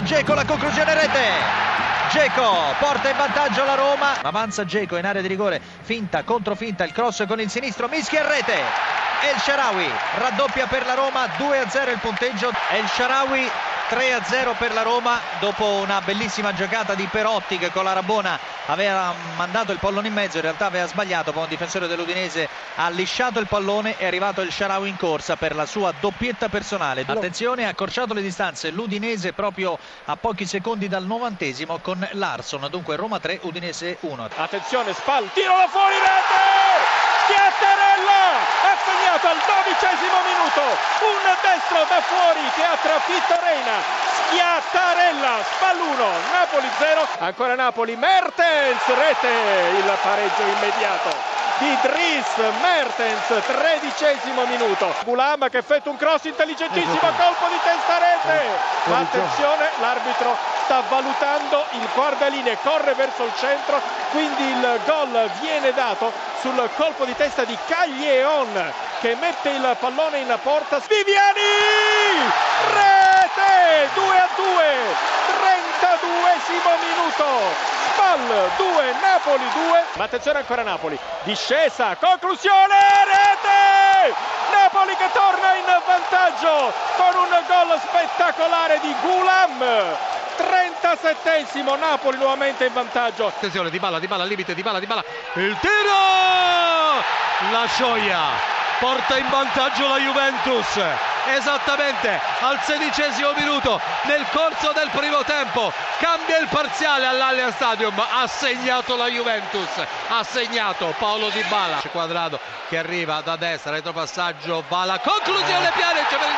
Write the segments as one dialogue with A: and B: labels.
A: Geco, la conclusione rete. Geco porta in vantaggio la Roma. Avanza Geco in area di rigore. Finta, controfinta, il cross con il sinistro. Mischia in rete. El Sharawi raddoppia per la Roma. 2-0 il punteggio. El Sharawi 3-0 per la Roma dopo una bellissima giocata di Perotti che con la Rabona aveva mandato il pallone in mezzo, in realtà aveva sbagliato, poi un difensore dell'Udinese ha lisciato il pallone e è arrivato il Sharawi in corsa per la sua doppietta personale. Attenzione, ha accorciato le distanze l'Udinese proprio a pochi secondi dal novantesimo con Larson, dunque Roma 3, Udinese 1.
B: Attenzione, Spal, tiro da fuori, rete! Schiattarella ha segnato al dodicesimo minuto. Un destro da fuori che ha trafitto Reina. Schiattarella Spal 1 Napoli 0 ancora Napoli Mertens rete il pareggio immediato. Di Dries Mertens, tredicesimo minuto. Gulam che effettua un cross intelligentissimo, colpo di testa rete. Ma attenzione, l'arbitro sta valutando il guardaline, corre verso il centro, quindi il gol viene dato sul colpo di testa di Caglieon che mette il pallone in porta. Viviani! Rete! 2 a 2, 32esimo minuto. Spal 2, Napoli 2. Ma attenzione ancora Napoli. Discesa, conclusione, rete! Napoli che torna in vantaggio con un gol spettacolare di Gulam. 37esimo Napoli nuovamente in vantaggio.
C: Attenzione, Di Balla, Di Balla al limite, Di Balla, Di Balla. Il tiro! La gioia porta in vantaggio la Juventus esattamente al sedicesimo minuto nel corso del primo tempo cambia il parziale all'Allianz Stadium ha segnato la Juventus ha segnato Paolo Di Bala quadrato che arriva da destra retropassaggio va la conclusione Pjanic per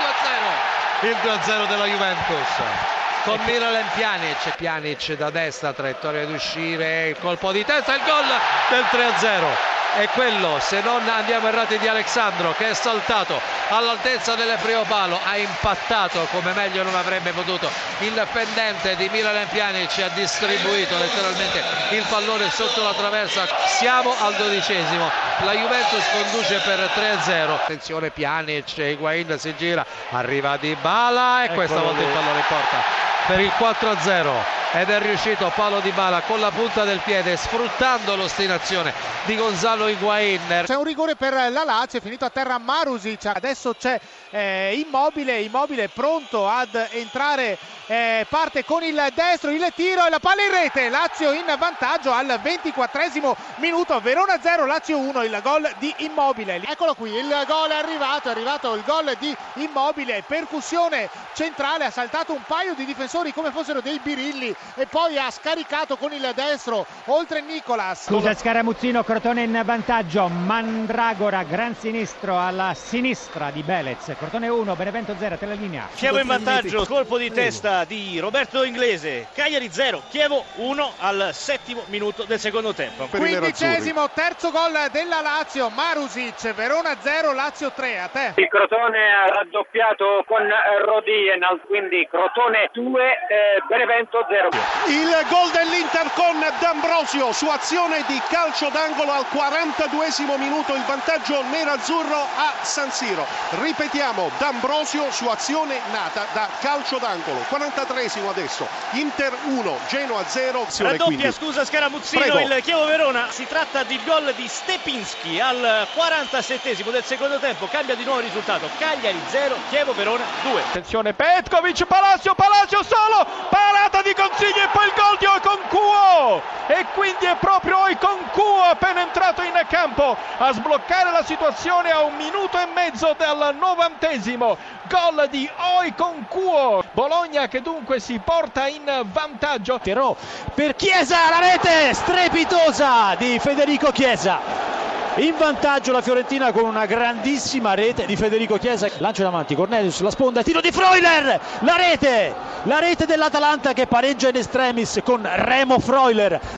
C: il 2-0 il 2-0 della Juventus con Miralem Pjanic Pjanic da destra traiettoria di uscire il colpo di testa il gol del 3-0 è quello, se non andiamo errati, di Alexandro che è saltato all'altezza del primo palo, ha impattato come meglio non avrebbe potuto il pendente di Milan Pjanic ha distribuito letteralmente il pallone sotto la traversa. Siamo al dodicesimo, la Juventus conduce per 3-0. Attenzione Pjanic, Higuain si gira, arriva Di Bala e questa volta il pallone in porta per il 4-0 ed è riuscito Paolo Di Bala con la punta del piede sfruttando l'ostinazione di Gonzalo Higuain
D: c'è un rigore per la Lazio è finito a terra Marusic. Adesso c'è eh, Immobile Immobile pronto ad entrare eh, parte con il destro il tiro e la palla in rete. Lazio in vantaggio al 24 minuto. Verona 0 Lazio 1 il gol di Immobile. Eccolo qui il gol è arrivato è arrivato il gol di Immobile. Percussione centrale ha saltato un paio di difensori come fossero dei birilli e poi ha scaricato con il destro oltre Nicolas.
E: Scusa Scaramuzzino, Crotone in vantaggio, Mandragora, gran sinistro alla sinistra di Belez, Crotone 1, Benevento 0, te la linea.
F: Chievo in vantaggio, colpo di testa di Roberto Inglese, Cagliari 0, Chievo 1 al settimo minuto del secondo tempo.
D: Quindicesimo, terzo gol della Lazio, Marusic, Verona 0, Lazio 3, a te.
G: Il Crotone ha raddoppiato con Rodien, quindi Crotone 2, eh, Benevento 0.
H: Il gol dell'Inter con D'Ambrosio su azione di calcio d'angolo al 42 minuto, il vantaggio nerazzurro a San Siro. Ripetiamo, D'Ambrosio su azione nata da calcio d'angolo. 43 adesso, Inter 1, Genoa 0.
F: Raddoppia, scusa Scaramuzzino, Prego. il Chievo Verona. Si tratta di gol di Stepinski al 47 del secondo tempo. Cambia di nuovo il risultato. Cagliari 0, Chievo Verona 2.
B: Attenzione, Petkovic, Palacio, Palacio solo, parata di Consiglio e poi il gol di Oconcuo e quindi è proprio Oconcuo appena entrato in campo a sbloccare la situazione a un minuto e mezzo dal novantesimo. Gol di Oconcuo Bologna che dunque si porta in vantaggio.
I: Però per Chiesa la rete strepitosa di Federico Chiesa in vantaggio la Fiorentina con una grandissima rete di Federico Chiesa. Lancio davanti, Cornelius, la sponda, tiro di Freuler, la rete, la rete dell'Atalanta che pareggia in estremis con Remo Freuler.